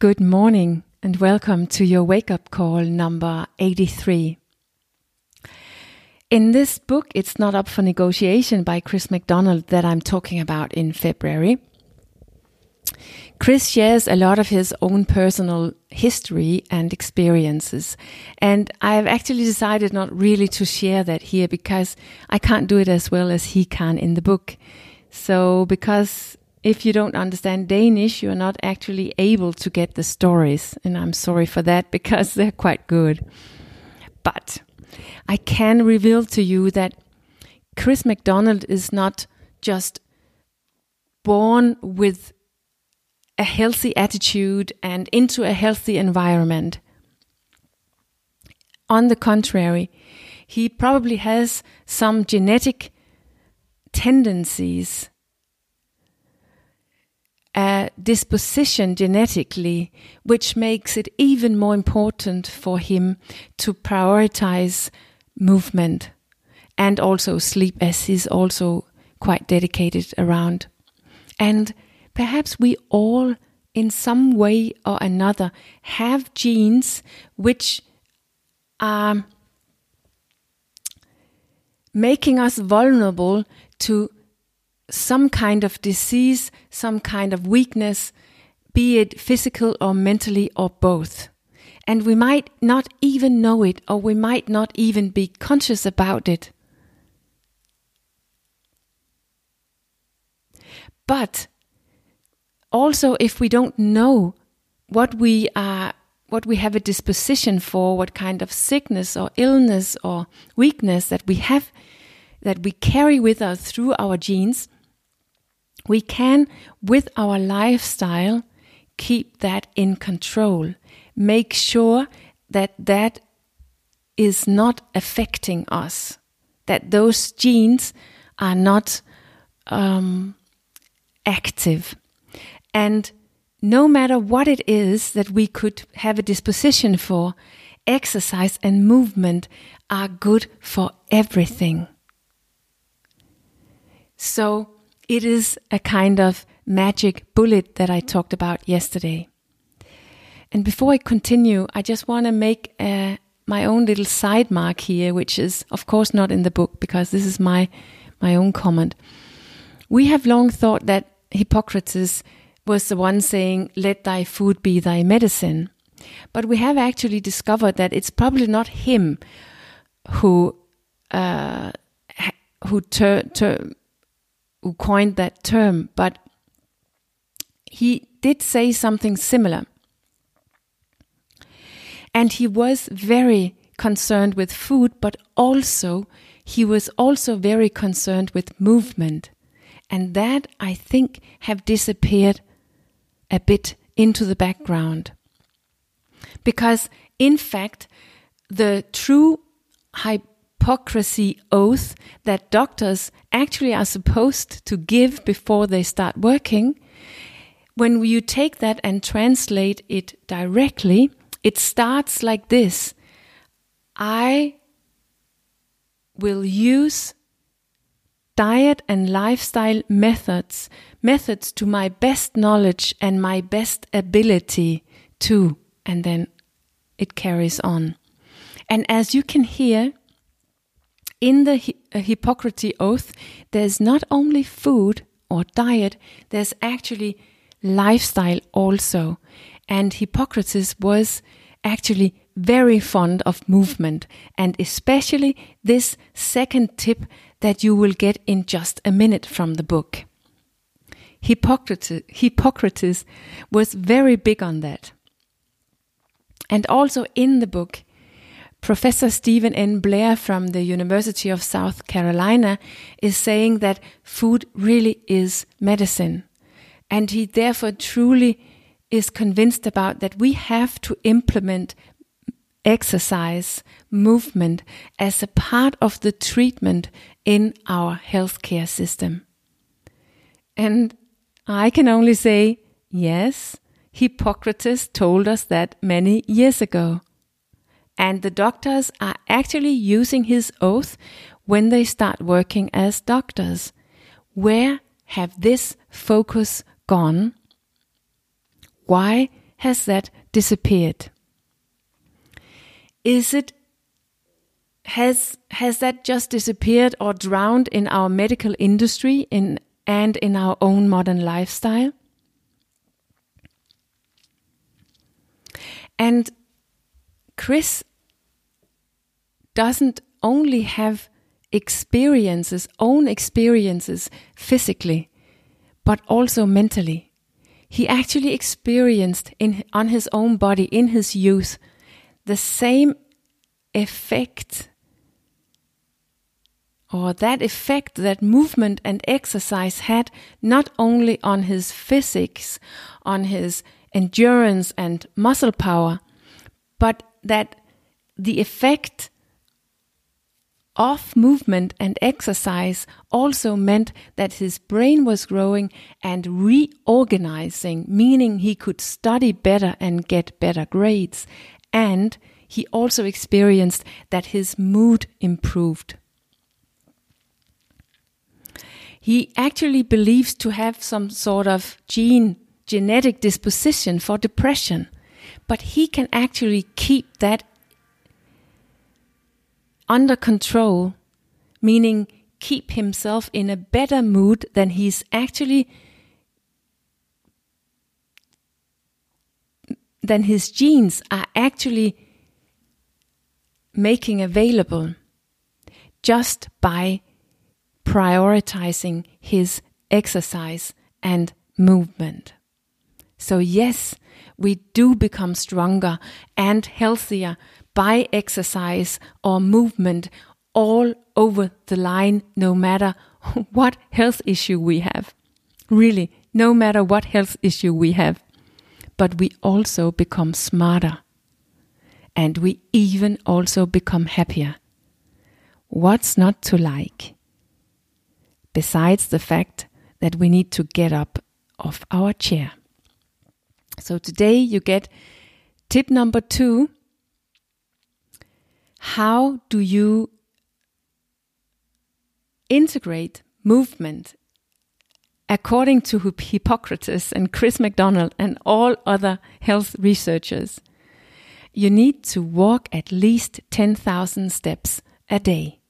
Good morning and welcome to your wake up call number 83. In this book, It's Not Up for Negotiation by Chris MacDonald that I'm talking about in February. Chris shares a lot of his own personal history and experiences. And I've actually decided not really to share that here because I can't do it as well as he can in the book. So, because if you don't understand Danish, you're not actually able to get the stories. And I'm sorry for that because they're quite good. But I can reveal to you that Chris MacDonald is not just born with a healthy attitude and into a healthy environment. On the contrary, he probably has some genetic tendencies, a disposition genetically, which makes it even more important for him to prioritize movement and also sleep, as he's also quite dedicated around. And perhaps we all, in some way or another, have genes which are making us vulnerable to some kind of disease, some kind of weakness, be it physical or mentally or both. And we might not even know it, or we might not even be conscious about it. But also if we don't know what we are what we have a disposition for what kind of sickness or illness or weakness that we have that we carry with us through our genes we can with our lifestyle keep that in control make sure that that is not affecting us that those genes are not um, active and no matter what it is that we could have a disposition for, exercise and movement are good for everything. So it is a kind of magic bullet that I talked about yesterday. And before I continue, I just want to make a, uh, my own little side mark here, which is, of course, not in the book because this is my my own comment. We have long thought that Hippocrates was the one saying, Let thy food be thy medicine. But we have actually discovered that it's probably not him who uh, who ter- ter- who coined that term, but he did say something similar. And he was very concerned with food, but also he was also very concerned with movement. And that I think have disappeared a bit into the background. Because, in fact, the true Hippocratic oath that doctors actually are supposed to give before they start working, when you take that and translate it directly, it starts like this I will use diet and lifestyle methods, methods to my best knowledge and my best ability to, and then it carries on. And as you can hear, in the uh, Hippocrates oath, there's not only food or diet, there's actually lifestyle also. And Hippocrates was actually very fond of movement, and especially this second tip that you will get in just a minute from the book. Hippocrates, Hippocrates was very big on that. And also in the book, Professor Steven N. Blair from the University of South Carolina is saying that food really is medicine. And he therefore truly is convinced about that we have to implement exercise, movement as a part of the treatment in our healthcare system. And I can only say, yes, Hippocrates told us that many years ago. And the doctors are actually using his oath when they start working as doctors. Where have this focus gone? Why has that disappeared? Is it has has that just disappeared or drowned in our medical industry in and in our own modern lifestyle? And Chris doesn't only have experiences, own experiences physically, but also mentally. He actually experienced in, on his own body in his youth the same effect or that effect that movement and exercise had not only on his physics, on his endurance and muscle power, but that the effect of movement and exercise also meant that his brain was growing and reorganizing, meaning he could study better and get better grades. And he also experienced that his mood improved. He actually believes to have some sort of gene, genetic disposition for depression, but he can actually keep that under control, meaning keep himself in a better mood than he's actually than his genes are actually making available just by prioritizing his exercise and movement. So, yes, we do become stronger and healthier by exercise or movement all over the line, no matter what health issue we have. Really, no matter what health issue we have. But we also become smarter. And we even also become happier. What's not to like? Besides the fact that we need to get up off our chair. So today you get tip number two how do you integrate movement according to Hippocrates and Chris MacDonald and all other health researchers? You need to walk at least 10,000 steps a day.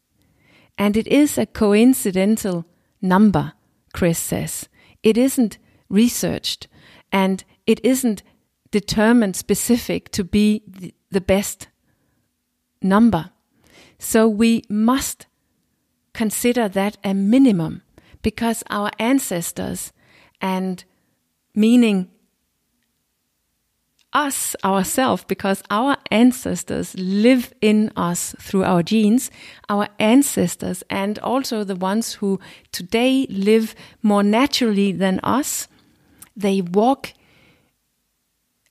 And it is a coincidental number, Chris says. It isn't researched and it isn't determined specific to be the best number. So we must consider that a minimum because our ancestors and meaning us ourselves because our ancestors live in us through our genes our ancestors and also the ones who today live more naturally than us they walk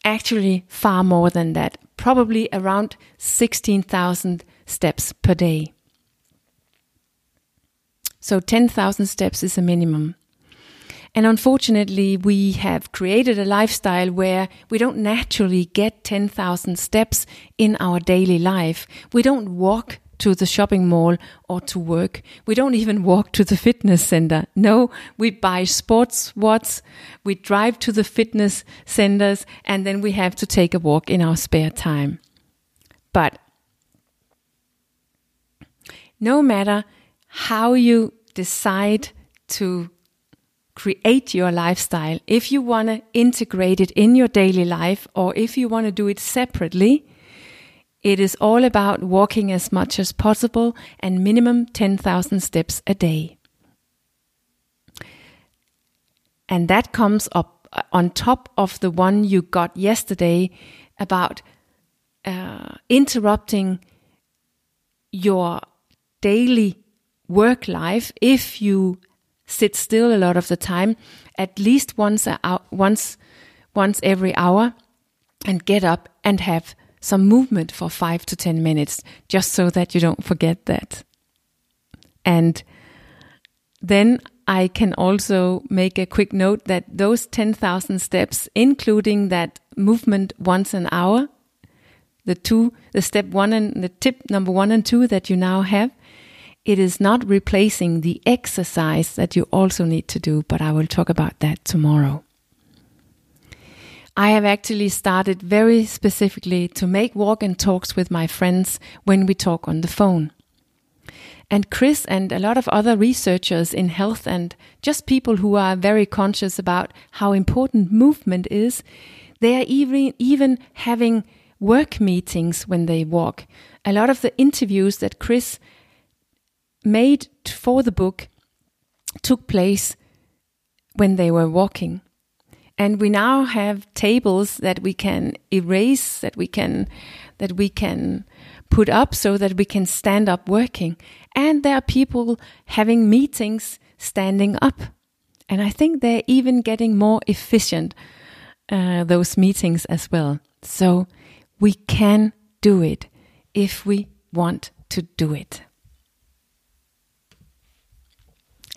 actually far more than that probably around 16,000 steps per day. So 10,000 steps is a minimum. And unfortunately, we have created a lifestyle where we don't naturally get 10,000 steps in our daily life. We don't walk to the shopping mall or to work. We don't even walk to the fitness center. No, we buy sports watches, we drive to the fitness centers, and then we have to take a walk in our spare time. But no matter how you decide to create your lifestyle, if you want to integrate it in your daily life or if you want to do it separately, it is all about walking as much as possible and minimum 10,000 steps a day. And that comes up uh, on top of the one you got yesterday about uh, interrupting your daily work life if you sit still a lot of the time at least once a once once every hour and get up and have some movement for five to 10 minutes, just so that you don't forget that. And then I can also make a quick note that those 10,000 steps, including that movement once an hour, the two, the step one and the tip number one and two that you now have, it is not replacing the exercise that you also need to do, but I will talk about that tomorrow. I have actually started very specifically to make walk and talks with my friends when we talk on the phone. And Chris and a lot of other researchers in health and just people who are very conscious about how important movement is, they are even, even having work meetings when they walk. A lot of the interviews that Chris made for the book took place when they were walking. And we now have tables that we can erase, that we can, that we can put up so that we can stand up working. And there are people having meetings standing up. And I think they're even getting more efficient, uh, those meetings as well. So we can do it if we want to do it.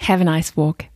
Have a nice walk.